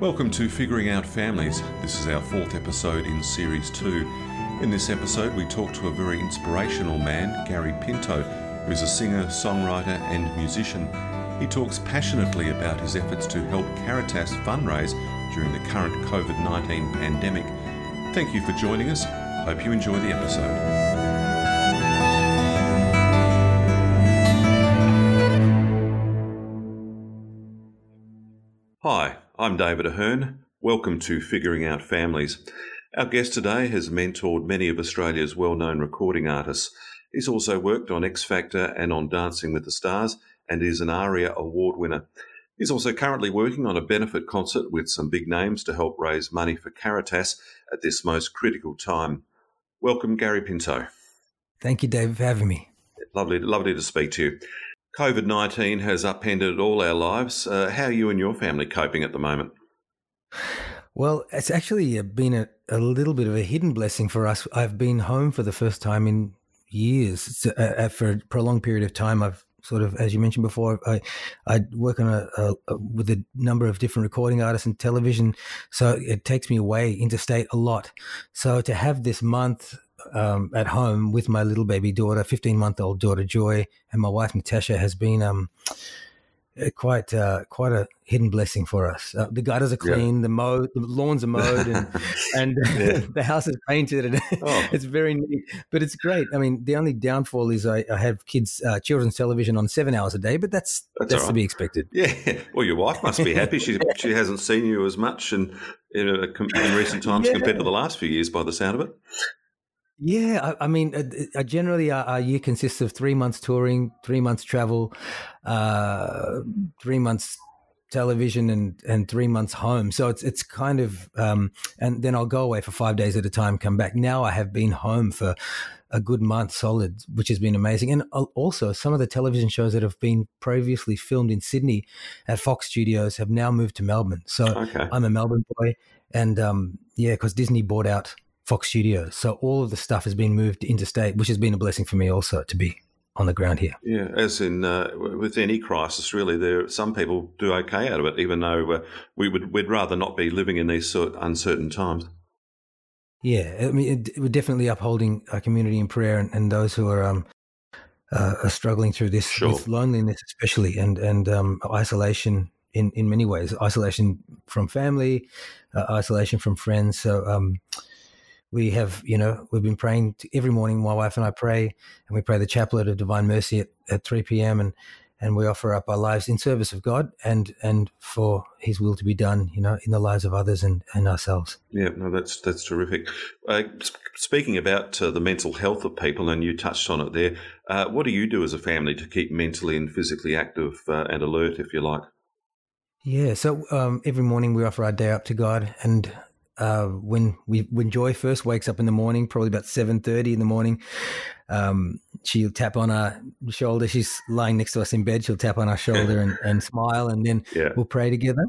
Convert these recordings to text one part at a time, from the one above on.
Welcome to Figuring Out Families. This is our fourth episode in Series 2. In this episode, we talk to a very inspirational man, Gary Pinto, who's a singer, songwriter, and musician. He talks passionately about his efforts to help Caritas fundraise during the current COVID 19 pandemic. Thank you for joining us. Hope you enjoy the episode. David Ahern. Welcome to Figuring Out Families. Our guest today has mentored many of Australia's well known recording artists. He's also worked on X Factor and on Dancing with the Stars and is an ARIA Award winner. He's also currently working on a benefit concert with some big names to help raise money for Caritas at this most critical time. Welcome, Gary Pinto. Thank you, David, for having me. Lovely, lovely to speak to you. COVID 19 has upended all our lives. Uh, how are you and your family coping at the moment? Well, it's actually uh, been a, a little bit of a hidden blessing for us. I've been home for the first time in years. Uh, uh, for a prolonged period of time, I've sort of, as you mentioned before, I, I work on a, a, a, with a number of different recording artists and television, so it takes me away interstate a lot. So to have this month um, at home with my little baby daughter, 15 month old daughter Joy, and my wife Natasha has been um, uh, quite uh, quite a hidden blessing for us. Uh, the gutters are clean, yeah. the mow, the lawns are mowed, and and yeah. the house is painted, and oh. it's very neat. But it's great. I mean, the only downfall is I, I have kids uh, children's television on seven hours a day, but that's that's, that's right. to be expected. Yeah. Well, your wife must be happy. She she hasn't seen you as much and in, in recent times yeah. compared to the last few years, by the sound of it. Yeah, I, I mean, uh, uh, generally our, our, year consists of three months touring, three months travel, uh, three months television, and and three months home. So it's it's kind of, um, and then I'll go away for five days at a time, come back. Now I have been home for a good month solid, which has been amazing. And also, some of the television shows that have been previously filmed in Sydney at Fox Studios have now moved to Melbourne. So okay. I'm a Melbourne boy, and um, yeah, because Disney bought out Fox Studios. So all of the stuff has been moved interstate, which has been a blessing for me also to be on the ground here. Yeah, as in uh, with any crisis, really, there some people do okay out of it, even though uh, we would we'd rather not be living in these sort of uncertain times. Yeah, I mean, it, we're definitely upholding our community in prayer and, and those who are um, uh, are struggling through this sure. with loneliness, especially and and um, isolation in in many ways, isolation from family, uh, isolation from friends. So. Um, we have, you know, we've been praying every morning. My wife and I pray, and we pray the chaplet of Divine Mercy at, at 3 p.m. and and we offer up our lives in service of God and and for His will to be done, you know, in the lives of others and, and ourselves. Yeah, no, that's that's terrific. Uh, speaking about uh, the mental health of people, and you touched on it there. Uh, what do you do as a family to keep mentally and physically active uh, and alert, if you like? Yeah, so um, every morning we offer our day up to God, and uh, when we when Joy first wakes up in the morning, probably about seven thirty in the morning, um, she'll tap on our shoulder. She's lying next to us in bed. She'll tap on our shoulder and, and smile, and then yeah. we'll pray together.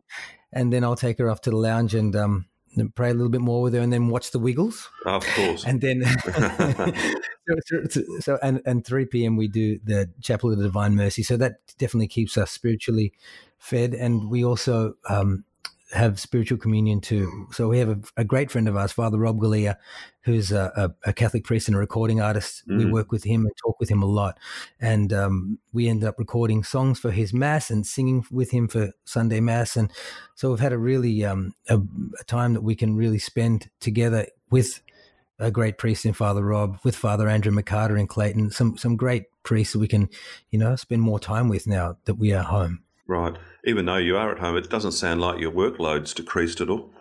And then I'll take her off to the lounge and um, pray a little bit more with her, and then watch the Wiggles. Of course. And then, so, so, so, and and three p.m. we do the Chaplet of the Divine Mercy. So that definitely keeps us spiritually fed, and we also um, have spiritual communion too. So we have a, a great friend of ours, Father Rob Galea, who's a, a, a, Catholic priest and a recording artist. Mm. We work with him and talk with him a lot, and um, we end up recording songs for his mass and singing with him for Sunday mass. And so we've had a really um, a, time that we can really spend together with a great priest in Father Rob, with Father Andrew McCarter in Clayton. Some some great priests that we can, you know, spend more time with now that we are home. Right. Even though you are at home, it doesn't sound like your workload's decreased at all.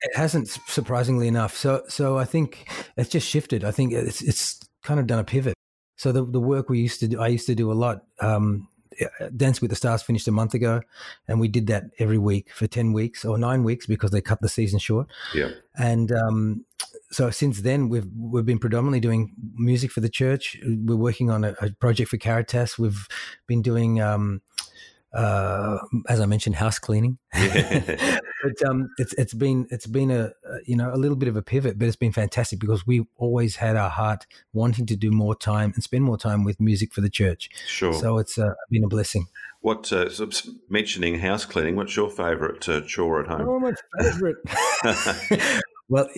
It hasn't, surprisingly enough. So, so I think it's just shifted. I think it's it's kind of done a pivot. So the the work we used to do, I used to do a lot. Um, Dance with the Stars finished a month ago, and we did that every week for ten weeks or nine weeks because they cut the season short. Yeah. And um, so since then, we've we've been predominantly doing music for the church. We're working on a, a project for Caritas. We've been doing um, uh, as I mentioned, house cleaning. but um, it's it's been it's been a you know a little bit of a pivot, but it's been fantastic because we always had our heart wanting to do more time and spend more time with music for the church. Sure. So it's uh, been a blessing. What uh, mentioning house cleaning? What's your favourite uh, chore at home? Oh, my favourite. well,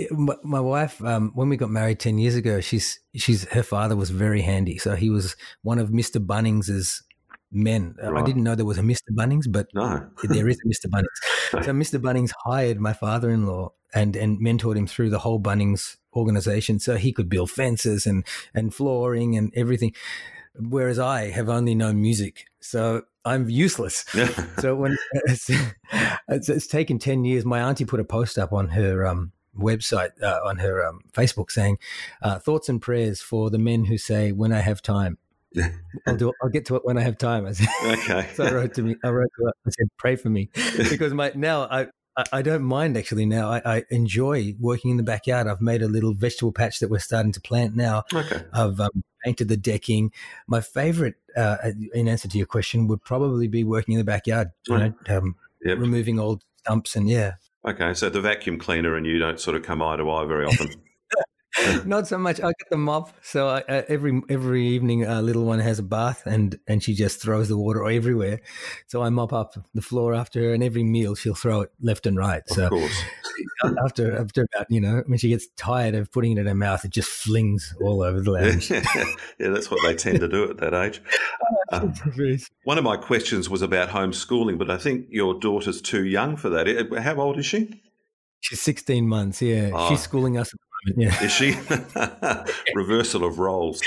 my wife, um, when we got married ten years ago, she's she's her father was very handy, so he was one of Mister Bunnings's men. Uh, right. I didn't know there was a Mr. Bunnings, but no. there is a Mr. Bunnings. So Mr. Bunnings hired my father-in-law and and mentored him through the whole Bunnings organization, so he could build fences and and flooring and everything. Whereas I have only known music, so I'm useless. so when it's, it's, it's, taken ten years, my auntie put a post up on her um, website uh, on her um, Facebook saying uh, thoughts and prayers for the men who say, "When I have time." I'll do. It. I'll get to it when I have time. I said, okay. so I wrote to me. I wrote to her. I said, "Pray for me," because my now I. I don't mind actually now. I, I, enjoy working in the backyard. I've made a little vegetable patch that we're starting to plant now. Okay. I've um, painted the decking. My favorite, uh, in answer to your question, would probably be working in the backyard. You know, um, yep. removing old stumps and yeah. Okay, so the vacuum cleaner and you don't sort of come eye to eye very often. Not so much. I get the mop, so I, uh, every every evening, our little one has a bath, and and she just throws the water everywhere. So I mop up the floor after her, and every meal she'll throw it left and right. Of so course. after after about you know when she gets tired of putting it in her mouth, it just flings all over the lounge. yeah, that's what they tend to do at that age. Uh, one of my questions was about homeschooling, but I think your daughter's too young for that. How old is she? She's 16 months. Yeah, oh. she's schooling us yeah. Is she? Reversal of roles.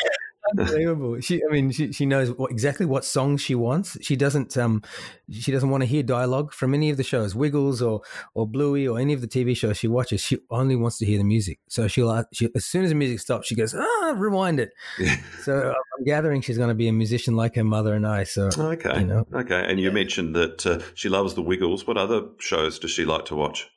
Unbelievable. She, I mean, she, she knows what, exactly what songs she wants. She doesn't, um, she doesn't want to hear dialogue from any of the shows, Wiggles or or Bluey or any of the TV shows she watches. She only wants to hear the music. So she'll, she, as soon as the music stops, she goes, ah, rewind it. Yeah. So I'm gathering she's going to be a musician like her mother and I. So okay, you know. okay. And you mentioned that uh, she loves the Wiggles. What other shows does she like to watch?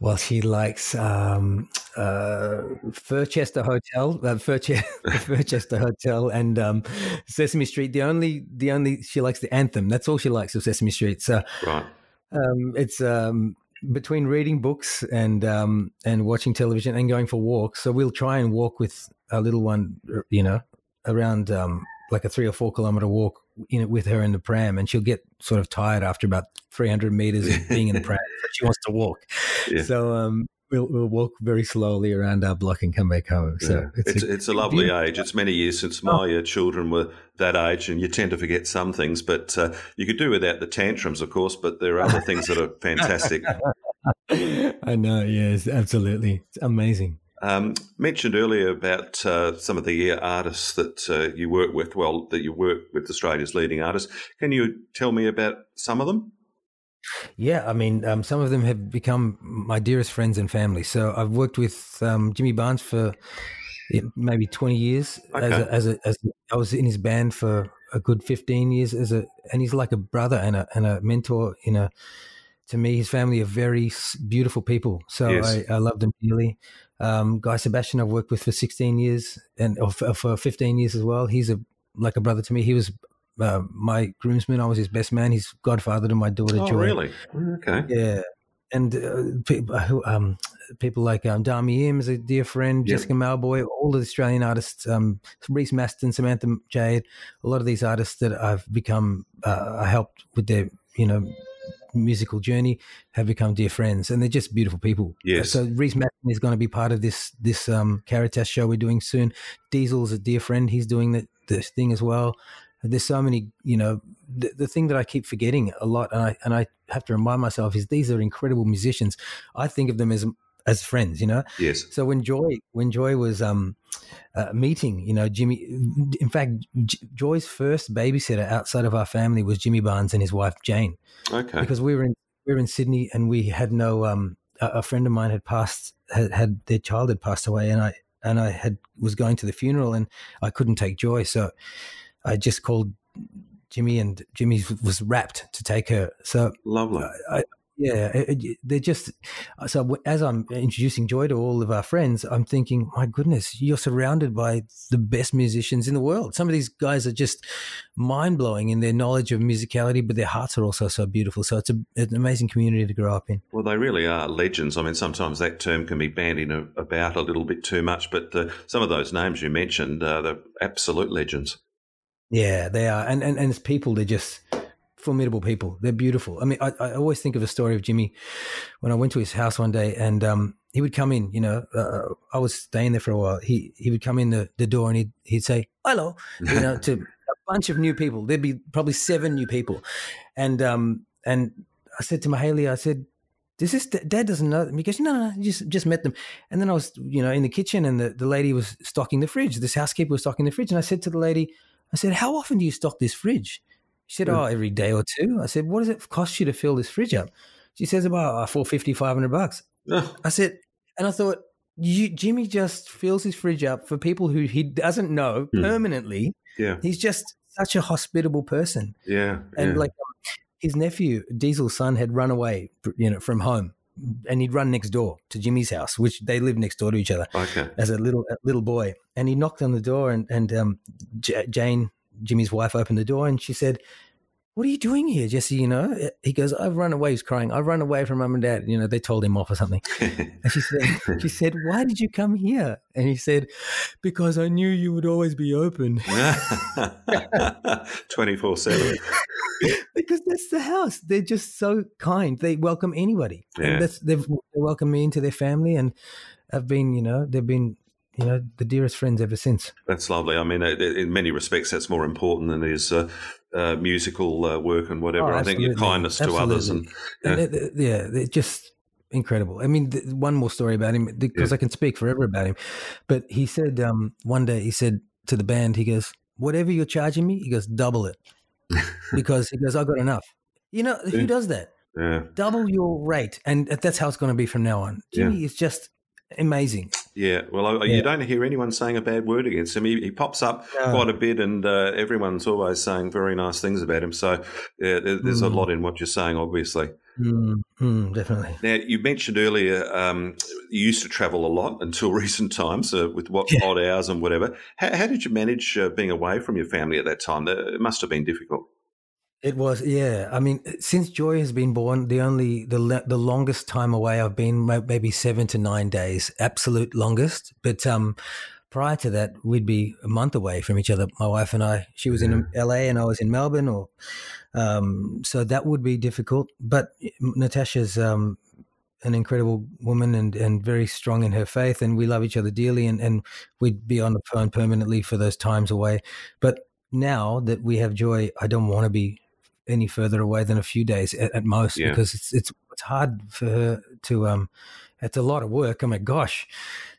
Well, she likes um, uh, Furchester Hotel, uh, Furchester, Furchester Hotel, and um, Sesame Street. The only, the only she likes the anthem. That's all she likes of Sesame Street. So, right. Um, it's um, between reading books and um, and watching television and going for walks. So we'll try and walk with a little one, you know, around um, like a three or four kilometer walk in it with her in the pram, and she'll get sort of tired after about 300 meters of being in the pram. she wants to walk. Yeah. So um, we'll, we'll walk very slowly around our block and come back home. So yeah. it's, it's, a, it's a lovely age. It's many years since my oh. children were that age, and you tend to forget some things. But uh, you could do without the tantrums, of course. But there are other things that are fantastic. I know. Yes, absolutely. It's amazing. Um, mentioned earlier about uh, some of the artists that uh, you work with, well, that you work with Australia's leading artists. Can you tell me about some of them? Yeah, I mean, um, some of them have become my dearest friends and family. So I've worked with um, Jimmy Barnes for maybe 20 years. Okay. As, a, as, a, as a, I was in his band for a good 15 years as a, and he's like a brother and a, and a mentor in a, to me, his family are very beautiful people. So yes. I, I love them dearly. Um, Guy Sebastian, I've worked with for 16 years and for, for 15 years as well. He's a like a brother to me. He was uh, my groomsman. I was his best man. He's godfather to my daughter oh, Joy. really? Okay. Yeah. And uh, people, uh, um, people like um, Dami Im is a dear friend. Jessica Mauboy, all the Australian artists, um, Reece Mastin, Samantha Jade, a lot of these artists that I've become, uh, I helped with their, you know, musical journey have become dear friends, and they're just beautiful people. Yes. So Reece Mastin is going to be part of this this um, Caritas show we're doing soon. Diesel's a dear friend; he's doing the, this thing as well. There's so many, you know. The, the thing that I keep forgetting a lot, and I and I have to remind myself is these are incredible musicians. I think of them as as friends, you know. Yes. So when Joy when Joy was um uh, meeting, you know, Jimmy. In fact, J- Joy's first babysitter outside of our family was Jimmy Barnes and his wife Jane. Okay. Because we were in we were in Sydney and we had no um a, a friend of mine had passed had, had their child had passed away and I and I had was going to the funeral and I couldn't take Joy, so I just called Jimmy and Jimmy was rapt to take her. So lovely. I, yeah, they're just so. As I'm introducing Joy to all of our friends, I'm thinking, my goodness, you're surrounded by the best musicians in the world. Some of these guys are just mind blowing in their knowledge of musicality, but their hearts are also so beautiful. So it's a, an amazing community to grow up in. Well, they really are legends. I mean, sometimes that term can be bandied about a little bit too much, but uh, some of those names you mentioned, uh, they're absolute legends. Yeah, they are, and and, and as people, they're just formidable people. They're beautiful. I mean, I, I, always think of a story of Jimmy when I went to his house one day, and um, he would come in. You know, uh, I was staying there for a while. He he would come in the, the door and he'd he'd say hello, you know, to a bunch of new people. There'd be probably seven new people, and um and I said to Mahalia, I said, "This is Dad doesn't know." Them. He goes, "No, no, no, just just met them." And then I was, you know, in the kitchen, and the, the lady was stocking the fridge. This housekeeper was stocking the fridge, and I said to the lady, "I said, how often do you stock this fridge?" She said, "Oh, every day or two. I said, "What does it cost you to fill this fridge up?" She says, "About uh, 450 500 bucks." I said, and I thought, you, Jimmy just fills his fridge up for people who he doesn't know mm. permanently. Yeah, he's just such a hospitable person. Yeah, and yeah. like his nephew, Diesel's son, had run away, you know, from home, and he'd run next door to Jimmy's house, which they lived next door to each other. Okay. As a little a little boy, and he knocked on the door, and and um, J- Jane, Jimmy's wife, opened the door, and she said, what are you doing here, Jesse? You know, eh, he goes, I've run away. He's crying. I've run away from mum and dad. You know, they told him off or something. and she said, she said, why did you come here? And he said, because I knew you would always be open. 24 7. because that's the house. They're just so kind. They welcome anybody. Yeah. That's, they've they welcomed me into their family and I've been, you know, they've been you know, the dearest friends ever since. That's lovely. I mean, in many respects, that's more important than his uh, uh, musical uh, work and whatever. Oh, I think your kindness absolutely. to others and yeah, and it, yeah it's just incredible. I mean, th- one more story about him because yeah. I can speak forever about him. But he said um, one day he said to the band, he goes, "Whatever you're charging me," he goes, "double it," because he goes, "I got enough." You know who does that? Yeah. Double your rate, and that's how it's going to be from now on. Jimmy is just amazing. Yeah, well, yeah. you don't hear anyone saying a bad word against him. He, he pops up no. quite a bit, and uh, everyone's always saying very nice things about him. So yeah, there, there's mm. a lot in what you're saying, obviously. Mm, mm, definitely. Now, you mentioned earlier um, you used to travel a lot until recent times uh, with what yeah. odd hours and whatever. How, how did you manage uh, being away from your family at that time? It must have been difficult. It was, yeah. I mean, since Joy has been born, the only the the longest time away I've been maybe seven to nine days, absolute longest. But um, prior to that, we'd be a month away from each other. My wife and I. She was in LA and I was in Melbourne, or um, so that would be difficult. But Natasha's um, an incredible woman and, and very strong in her faith, and we love each other dearly, and, and we'd be on the phone permanently for those times away. But now that we have Joy, I don't want to be any further away than a few days at, at most yeah. because it's it's it's hard for her to um it's a lot of work. Oh my gosh,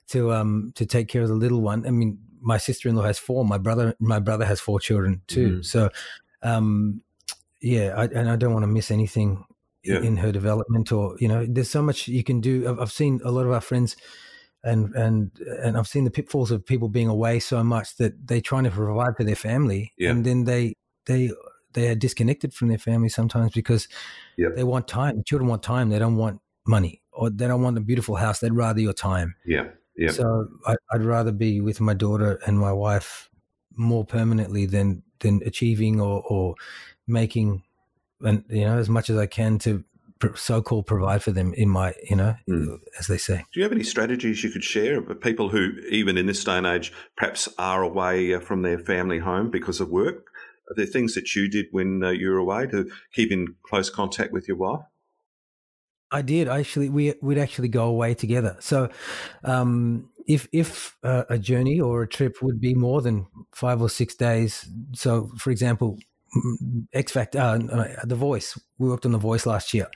to um to take care of the little one. I mean, my sister in law has four. My brother my brother has four children too. Mm-hmm. So, um, yeah, I, and I don't want to miss anything yeah. in, in, her development or you know, there's so much you can do. I've, I've seen a lot of our friends. And and and I've seen the pitfalls of people being away so much that they're trying to provide for their family, yeah. and then they they they are disconnected from their family sometimes because yep. they want time. The children want time. They don't want money or they don't want a beautiful house. They'd rather your time. Yeah. Yeah. So I, would rather be with my daughter and my wife more permanently than than achieving or, or making, and you know, as much as I can to so-called provide for them in my, you know, mm. as they say. Do you have any strategies you could share with people who, even in this day and age, perhaps are away from their family home because of work? Are there things that you did when uh, you were away to keep in close contact with your wife? I did actually. We would actually go away together. So, um, if if uh, a journey or a trip would be more than five or six days, so for example, X Factor, uh, The Voice. We worked on The Voice last year.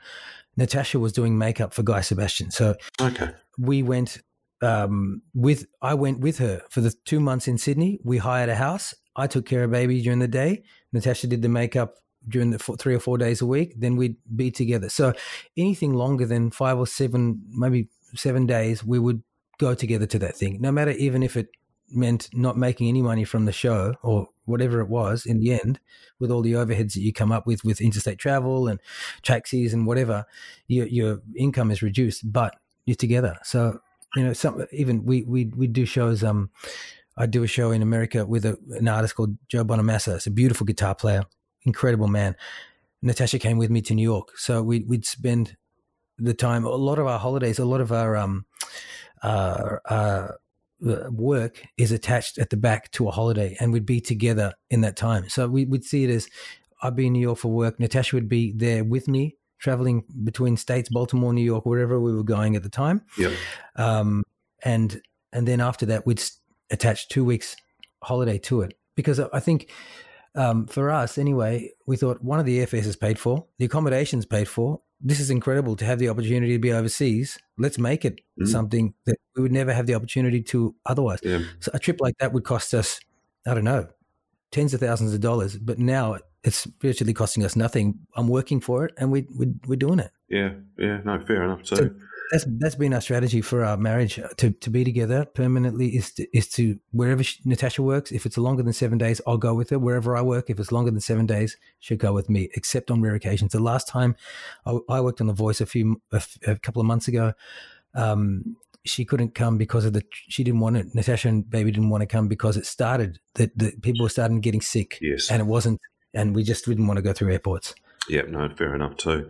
Natasha was doing makeup for Guy Sebastian, so okay. we went um, with. I went with her for the two months in Sydney. We hired a house I took care of baby during the day. Natasha did the makeup during the four, three or four days a week. Then we'd be together. So anything longer than five or seven, maybe seven days, we would go together to that thing. No matter even if it meant not making any money from the show or whatever it was in the end with all the overheads that you come up with with interstate travel and taxis and whatever your, your income is reduced but you're together so you know some even we we we do shows um I do a show in America with a, an artist called Joe Bonamassa. It's a beautiful guitar player, incredible man. Natasha came with me to New York, so we, would spend the time. A lot of our holidays, a lot of our um, uh, uh, work is attached at the back to a holiday, and we'd be together in that time. So we would see it as I'd be in New York for work. Natasha would be there with me, traveling between states, Baltimore, New York, wherever we were going at the time. Yep. Um, and and then after that, we'd attach two weeks holiday to it because I think um, for us anyway, we thought one of the airfares is paid for, the accommodation's paid for. This is incredible to have the opportunity to be overseas. Let's make it Mm. something that we would never have the opportunity to otherwise. Yeah. So a trip like that would cost us, I don't know, tens of thousands of dollars. But now it's virtually costing us nothing. I'm working for it, and we, we we're doing it. Yeah. Yeah. No, fair enough. So, So- That's that's been our strategy for our marriage uh, to, to be together permanently is to, is to wherever she, Natasha works. If it's longer than seven days, I'll go with her. Wherever I work, if it's longer than seven days, she'll go with me. Except on rare occasions. The last time I, I worked on The Voice a few a, a couple of months ago, um, she couldn't come because of the she didn't want it. Natasha and baby didn't want to come because it started that the people were starting getting sick, yes. and it wasn't. And we just didn't want to go through airports. Yeah, no, fair enough too.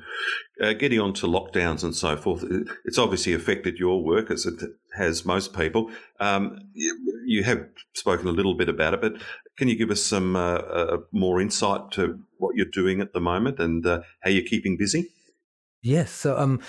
Uh, getting on to lockdowns and so forth, it's obviously affected your work as it has most people. Um, you, you have spoken a little bit about it, but can you give us some uh, uh, more insight to what you're doing at the moment and uh, how you're keeping busy? Yes. So um,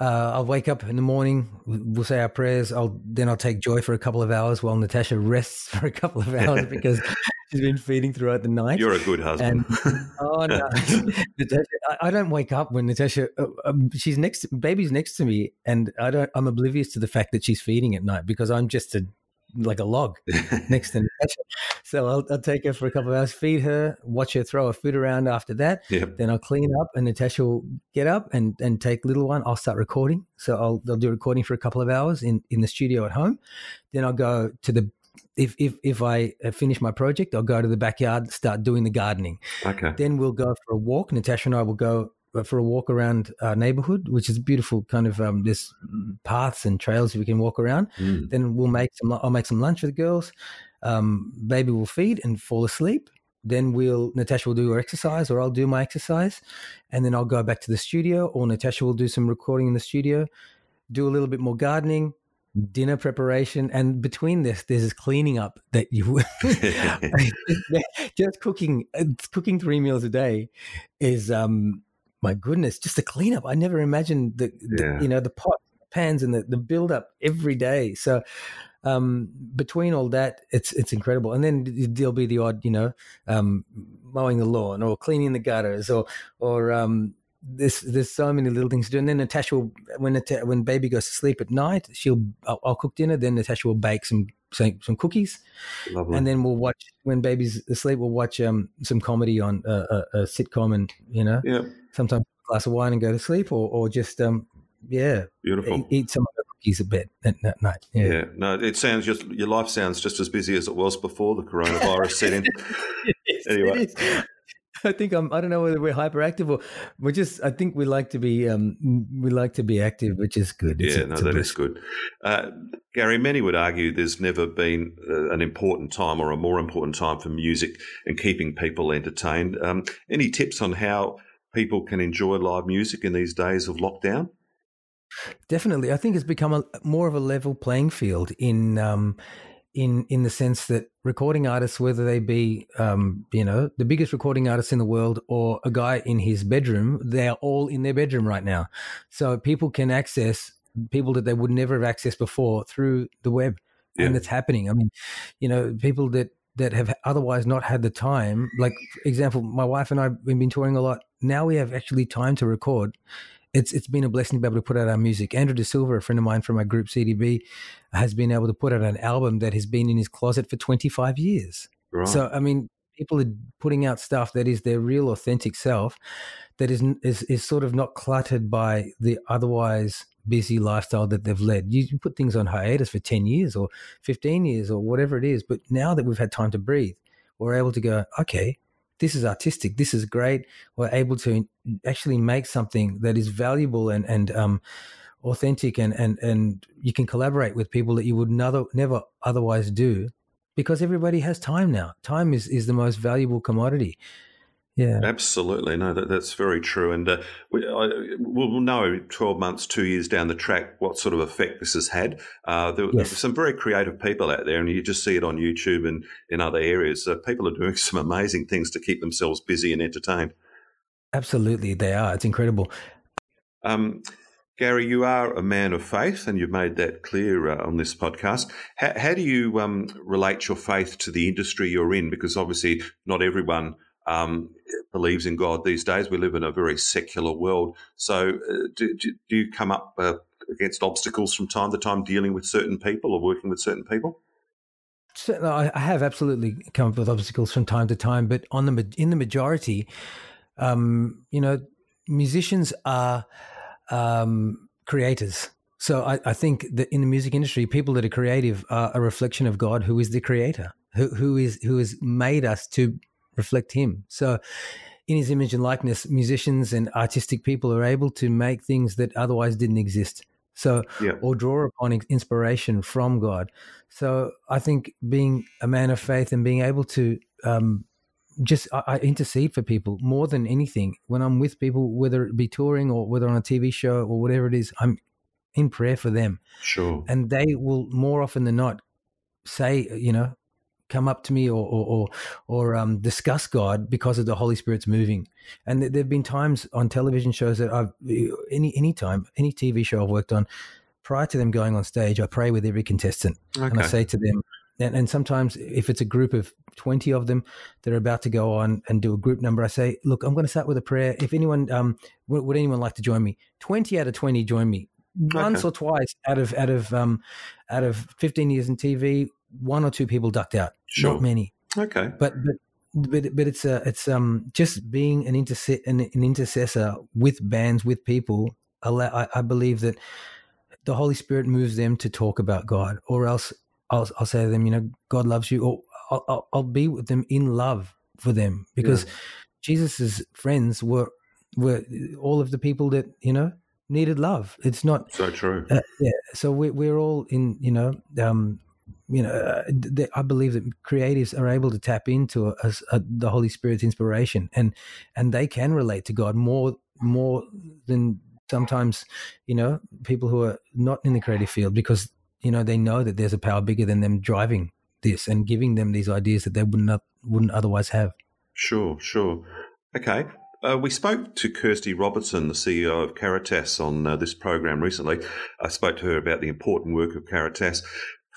uh, I'll wake up in the morning. We'll say our prayers. I'll then I'll take Joy for a couple of hours while Natasha rests for a couple of hours because she's been feeding throughout the night. You're a good husband. oh no, Natasha, I, I don't wake up when Natasha. Uh, um, she's next. Baby's next to me, and I don't. I'm oblivious to the fact that she's feeding at night because I'm just a like a log next to Natasha. So I'll, I'll take her for a couple of hours, feed her, watch her throw her food around. After that, yep. then I'll clean up, and Natasha will get up and, and take little one. I'll start recording. So I'll they'll do recording for a couple of hours in, in the studio at home. Then I'll go to the if if if I finish my project, I'll go to the backyard, start doing the gardening. Okay. Then we'll go for a walk. Natasha and I will go uh, for a walk around our neighborhood, which is beautiful. Kind of um, there's paths and trails we can walk around. Mm. Then we'll make some. I'll make some lunch for the girls. Um, baby will feed and fall asleep. Then we'll Natasha will do her exercise, or I'll do my exercise, and then I'll go back to the studio, or Natasha will do some recording in the studio, do a little bit more gardening, dinner preparation, and between this, there's this cleaning up that you just cooking cooking three meals a day is um my goodness, just the cleanup. I never imagined the, the Yeah. you know the pot pans and the, the build up every day. So um, between all that, it's it's incredible. And then there'll be the odd, you know, um, mowing the lawn or cleaning the gutters or or um, there's there's so many little things to do. And then Natasha will when when baby goes to sleep at night, she'll I'll, I'll cook dinner. Then Natasha will bake some some, some cookies, Lovely. and then we'll watch when baby's asleep. We'll watch um, some comedy on uh, a, a sitcom, and you know yeah, sometimes a glass of wine and go to sleep, or or just um yeah beautiful. eat, eat some of the cookies a bit at, at night. Yeah. Yeah, no, it sounds just your life sounds just as busy as it was before the coronavirus set in. Yes, Anyway. I think I'm. I don't know whether we're hyperactive or we're just. I think we like to be. Um, we like to be active, which is good. It's Yeah, a- no, that is good. Uh, Gary, many would argue there's never been uh, an important time or a more important time for music and keeping people entertained. Um, any tips on how people can enjoy live music in these days of lockdown? Definitely, I think it's become a more of a level playing field in um, in in the sense that recording artists, whether they be um, you know the biggest recording artist in the world or a guy in his bedroom, they are all in their bedroom right now. So people can access people that they would never have accessed before through the web, and it's happening. I mean, you know, people that that have otherwise not had the time. Like example, my wife and I we've been touring a lot. Now we have actually time to record it's it's been a blessing to be able to put out our music. Andrew De Silva, a friend of mine from my group CDB, has been able to put out an album that has been in his closet for 25 years. Right. So I mean, people are putting out stuff that is their real authentic self, that is is is sort of not cluttered by the otherwise busy lifestyle that they've led. You you put things on hiatus for 10 years or 15 years or whatever it is, but now that we've had time to breathe, we're able to go, okay, this is artistic, this is great. We're able to actually make something that is valuable and and um, authentic, and and and you can collaborate with people that you would never never otherwise do, because everybody has time now. Time is is the most valuable commodity. Yeah, absolutely. No, that, that's very true. And uh, we, I, we'll know 12 months, two years down the track what sort of effect this has had. Uh, there, yes. some very creative people out there, and you just see it on YouTube and in other areas. Uh, people are doing some amazing things to keep themselves busy and entertained. Absolutely, they are. It's incredible. Um, Gary, you are a man of faith, and you've made that clear uh, on this podcast. How, how do you um, relate your faith to the industry you're in? Because obviously, not everyone um, believes in God these days. We live in a very secular world. So, uh, do, do, you come up uh, against obstacles from time to time dealing with certain people or working with certain people? I have absolutely come up with obstacles from time to time, but on the in the majority, um, you know, musicians are um, creators. So I, I, think that in the music industry, people that are creative are a reflection of God, who is the creator, who, who is who has made us to reflect Him. So, in His image and likeness, musicians and artistic people are able to make things that otherwise didn't exist. So, yeah. or draw upon inspiration from God. So, I think being a man of faith and being able to um, just I, I, intercede for people more than anything. When I'm with people, whether it be touring or whether on a TV show or whatever it is, I'm in prayer for them. Sure. And they will more often than not say, you know, come up to me or or or, or um, discuss God because of the Holy Spirit's moving. And there have been times on television shows that I've any any time any TV show I've worked on. Prior to them going on stage, I pray with every contestant, okay. and I say to them, and, and sometimes if it's a group of 20 of them that are about to go on and do a group number, I say, look, I'm going to start with a prayer. If anyone, um, would, would anyone like to join me? 20 out of 20 join me. Okay. Once or twice out of out of um, out of 15 years in TV, one or two people ducked out. Sure. Not many. Okay. But but but but it's a it's um just being an interse- an, an intercessor with bands with people. Allow, I, I believe that the Holy Spirit moves them to talk about God, or else I'll, I'll say to them, you know, God loves you, or I'll, I'll, I'll be with them in love for them because yeah. Jesus's friends were were all of the people that you know needed love. It's not so true. Uh, yeah. So we, we're all in, you know, um, you know, uh, the, I believe that creatives are able to tap into a, a, the Holy Spirit's inspiration, and and they can relate to God more more than sometimes, you know, people who are not in the creative field because you know, they know that there's a power bigger than them driving this and giving them these ideas that they wouldn't wouldn't otherwise have. Sure, sure. Okay. Uh, we spoke to Kirsty Robertson, the CEO of Caritas, on uh, this program recently. I spoke to her about the important work of Caritas.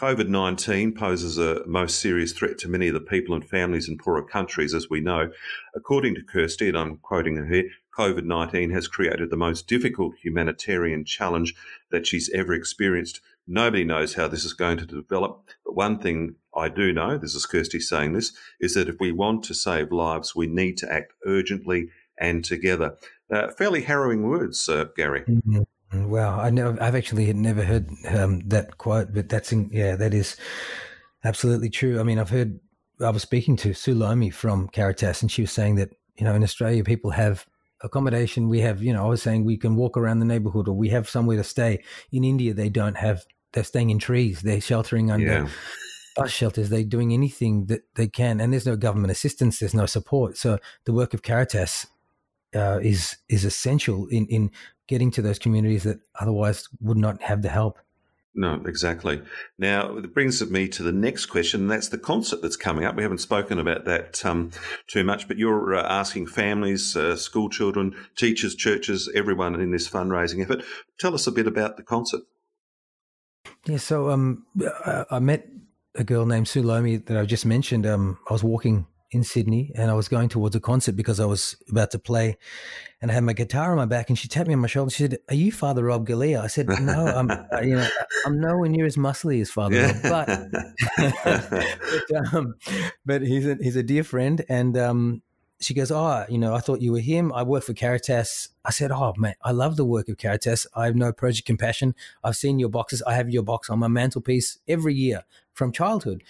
COVID 19 poses a most serious threat to many of the people and families in poorer countries, as we know. According to Kirsty, and I'm quoting her here, COVID 19 has created the most difficult humanitarian challenge that she's ever experienced. Nobody knows how this is going to develop. But one thing I do know, this is Kirsty saying this, is that if we want to save lives, we need to act urgently and together. Uh, fairly harrowing words, uh, Gary. Mm-hmm. Wow, I know I've actually never heard um, that quote, but that's in, yeah, that is absolutely true. I mean, I've heard I was speaking to Sue Lomi from Caritas, and she was saying that you know in Australia people have accommodation. We have, you know, I was saying we can walk around the neighborhood or we have somewhere to stay. In India, they don't have, they're staying in trees, they're sheltering under yeah. bus shelters, they're doing anything that they can. And there's no government assistance, there's no support. So the work of Caritas uh, is is essential in, in getting to those communities that otherwise would not have the help. No, exactly. Now, it brings me to the next question, and that's the concert that's coming up. We haven't spoken about that um, too much, but you're uh, asking families, uh, school children, teachers, churches, everyone in this fundraising effort. Tell us a bit about the concert. Yeah, so um, I met a girl named Sue Lomi that I just mentioned. Um, I was walking in Sydney and I was going towards a concert because I was about to play and I had my guitar on my back and she tapped me on my shoulder. She said, Are you Father Rob Galea? I said, No, I'm uh, you know, I'm nowhere near as muscly as Father yeah. Rob, but but, um, but, he's a he's a dear friend and um, she goes, Oh, you know, I thought you were him. I work for Caritas. I said, Oh man, I love the work of Caritas. I have no Project Compassion. I've seen your boxes. I have your box on my mantelpiece every year from childhood.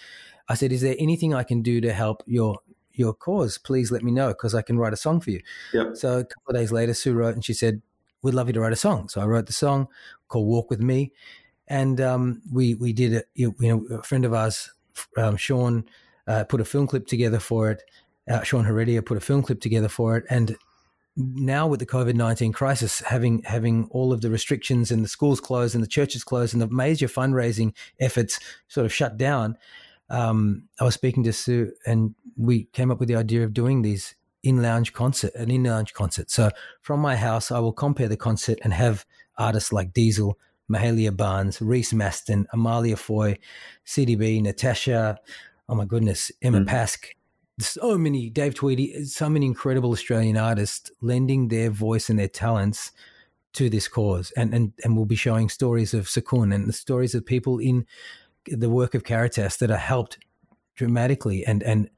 I said, Is there anything I can do to help your your cause, please let me know because I can write a song for you. Yep. So a couple of days later, Sue wrote and she said, "We'd love you to write a song." So I wrote the song called "Walk with Me," and um, we we did it. You know, a friend of ours, um, Sean, uh, put a film clip together for it. uh, Sean Heredia put a film clip together for it, and now with the COVID nineteen crisis, having having all of the restrictions and the schools closed and the churches closed and the major fundraising efforts sort of shut down, um, I was speaking to Sue, and we came up with the idea of doing these in lounge concert, an in lounge concert. So from my house, I will compare the concert and have artists like Diesel, Mahalia Barnes, Reece Mastin, Amalia Foy, CDB, Natasha, oh my goodness, Emma mm. Pask, so many, Dave Tweedy, so many incredible Australian artists lending their voice and their talents to this cause. And, and, and we'll be showing stories of Sekun and the stories of people in the work of Caritas that are helped dramatically and, and,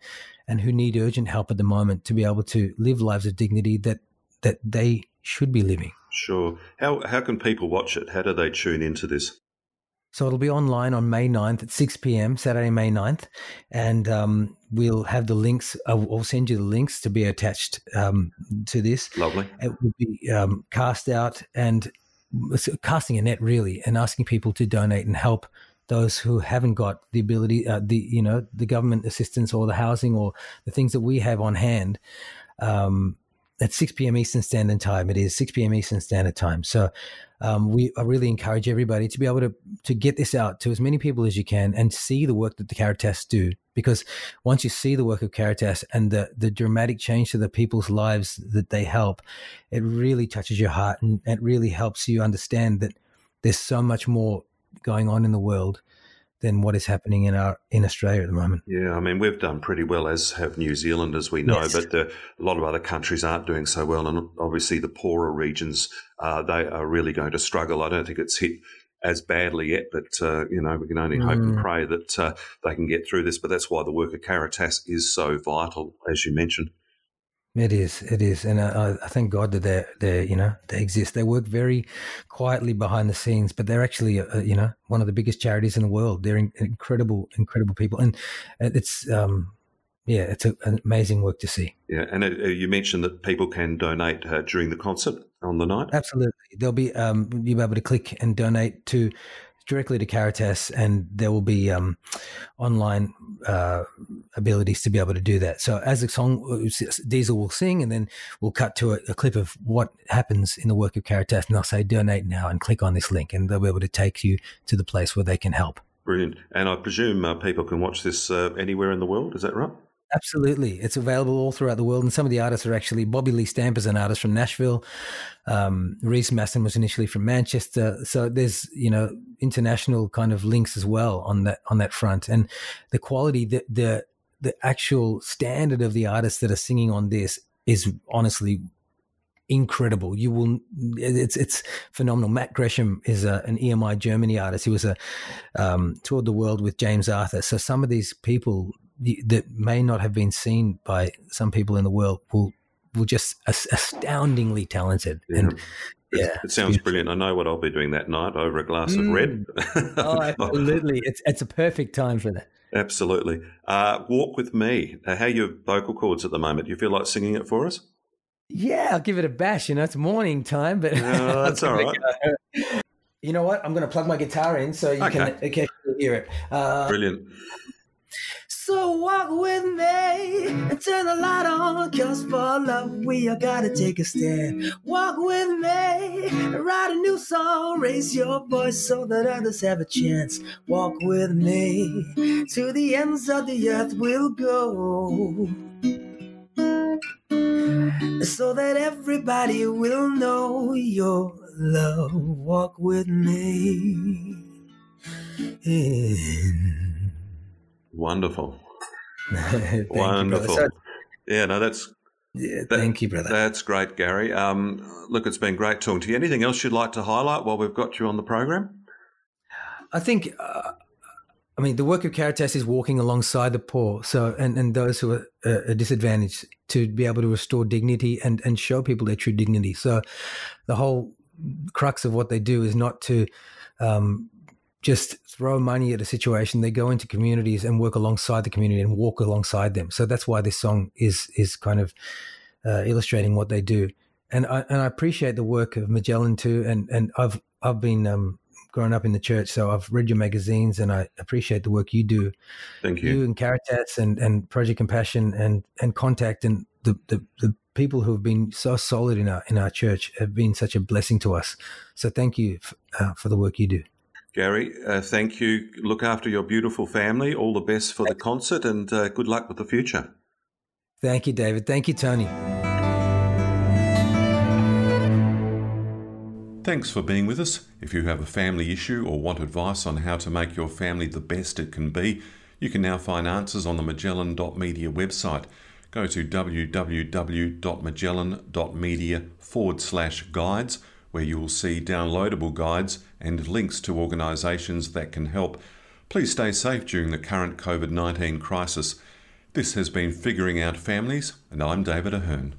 and who need urgent help at the moment to be able to live lives of dignity that that they should be living. Sure. How how can people watch it? How do they tune into this? So it'll be online on May 9th at 6 p.m., Saturday, May 9th. And um, we'll have the links. I'll, I'll, send you the links to be attached um, to this. Lovely. It will be um, cast out and casting a net, really, and asking people to donate and help those who haven't got the ability, uh, the you know, the government assistance or the housing or the things that we have on hand. Um, at 6 p.m. Eastern Standard Time, it is 6 p.m. Eastern Standard Time. So um, we I really encourage everybody to be able to to get this out to as many people as you can and see the work that the Caritas do. Because once you see the work of Caritas and the the dramatic change to the people's lives that they help, it really touches your heart and it really helps you understand that there's so much more going on in the world than what is happening in our in Australia at the moment. Yeah, I mean we've done pretty well as have New Zealand, as we know, yes. but the, a lot of other countries aren't doing so well, and obviously the poorer regions uh, they are really going to struggle. I don't think it's hit as badly yet, but uh, you know we can only hope mm. and pray that uh, they can get through this. But that's why the work of Caritas is so vital, as you mentioned. It is, it is, and I, I thank God that they they you know they exist. They work very quietly behind the scenes, but they're actually uh, you know one of the biggest charities in the world. They're in, incredible, incredible people, and it's um yeah, it's a, an amazing work to see. Yeah, and uh, you mentioned that people can donate uh, during the concert on the night. Absolutely, there'll be um you'll be able to click and donate to directly to Caritas, and there will be um, online uh, abilities to be able to do that. So as the song Diesel will sing, and then we'll cut to a, a, clip of what happens in the work of Caritas, and they'll say donate now and click on this link, and they'll be able to take you to the place where they can help. Brilliant. And I presume uh, people can watch this uh, anywhere in the world. Is that right? Absolutely. It's available all throughout the world. And some of the artists are actually Bobby Lee Stamp is an artist from Nashville. Um, Reece Mastin was initially from Manchester. So there's, you know, international kind of links as well on that, on that front. And the quality, the, the, the actual standard of the artists that are singing on this is honestly incredible. You will, it's it's phenomenal. Matt Gresham is a, an EMI Germany artist. He was a um, toured the world with James Arthur. So some of these people that may not have been seen by some people in the world will will just astoundingly talented yeah. and yeah, it sounds brilliant. I know what I'll be doing that night over a glass mm. of red. Mm. oh, absolutely! It's it's a perfect time for that. Absolutely. Uh, Walk with me. Uh, how are your vocal cords at the moment? Do you feel like singing it for us? Yeah, I'll give it a bash. You know, it's morning time, but that's all right. You know what? I'm going to plug my guitar in so you okay. can, can hear it. Uh, Brilliant. So walk with me and turn the light on, cause for love we all gotta take a stand. Walk with me and write a new song, raise your voice so that others have a chance. Walk with me to the ends of the earth we'll go. So that everybody will know your love. Walk with me. In Wonderful. Wonderful. You, yeah, no, that's. Yeah, that, thank you, brother. That's great, Gary. Um, look, it's been great talking to you. Anything else you'd like to highlight while we've got you on the program? I think, uh, I mean, the work of Caritas is walking alongside the poor, so and, and those who are uh, disadvantaged to be able to restore dignity and and show people their true dignity. So, the whole crux of what they do is not to um, just throw money at a situation. They go into communities and work alongside the community and walk alongside them. So that's why this song is is kind of uh, illustrating what they do. And I and I appreciate the work of Majellan too. And and I've I've been um, growing up in the church, so I've read your magazines and I appreciate the work you do. Thank you. You and Caritas and, and Project Compassion and, and Contact and the, the, the people who have been so solid in our in our church have been such a blessing to us. So thank you f- uh, for the work you do. Gary, uh, thank you. Look after your beautiful family. All the best for the concert and uh, good luck with the future. Thank you, David. Thank you, Tony. Thanks for being with us. If you have a family issue or want advice on how to make your family the best it can be, you can now find answers on the Majellan.media website. Go to www.majellan.media forward slash guides, where you will see downloadable guides and links to organisations that can help. Please stay safe during the current COVID 19 crisis. This has been Figuring Out Families, and I'm David Ahern.